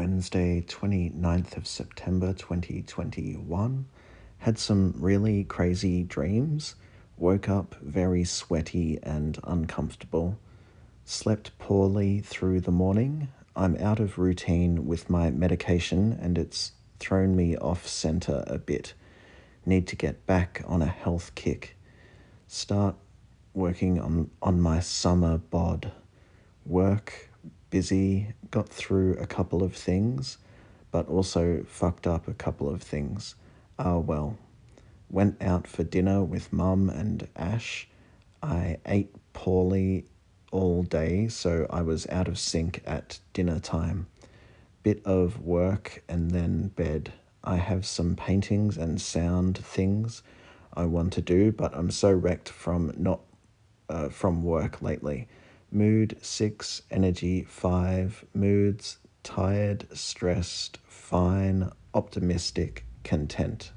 Wednesday, 29th of September 2021. Had some really crazy dreams. Woke up very sweaty and uncomfortable. Slept poorly through the morning. I'm out of routine with my medication and it's thrown me off center a bit. Need to get back on a health kick. Start working on, on my summer bod. Work busy, got through a couple of things, but also fucked up a couple of things. Ah, well. Went out for dinner with Mum and Ash. I ate poorly all day, so I was out of sync at dinner time. Bit of work and then bed. I have some paintings and sound things I want to do, but I'm so wrecked from not uh, from work lately. Mood six, energy five, moods tired, stressed, fine, optimistic, content.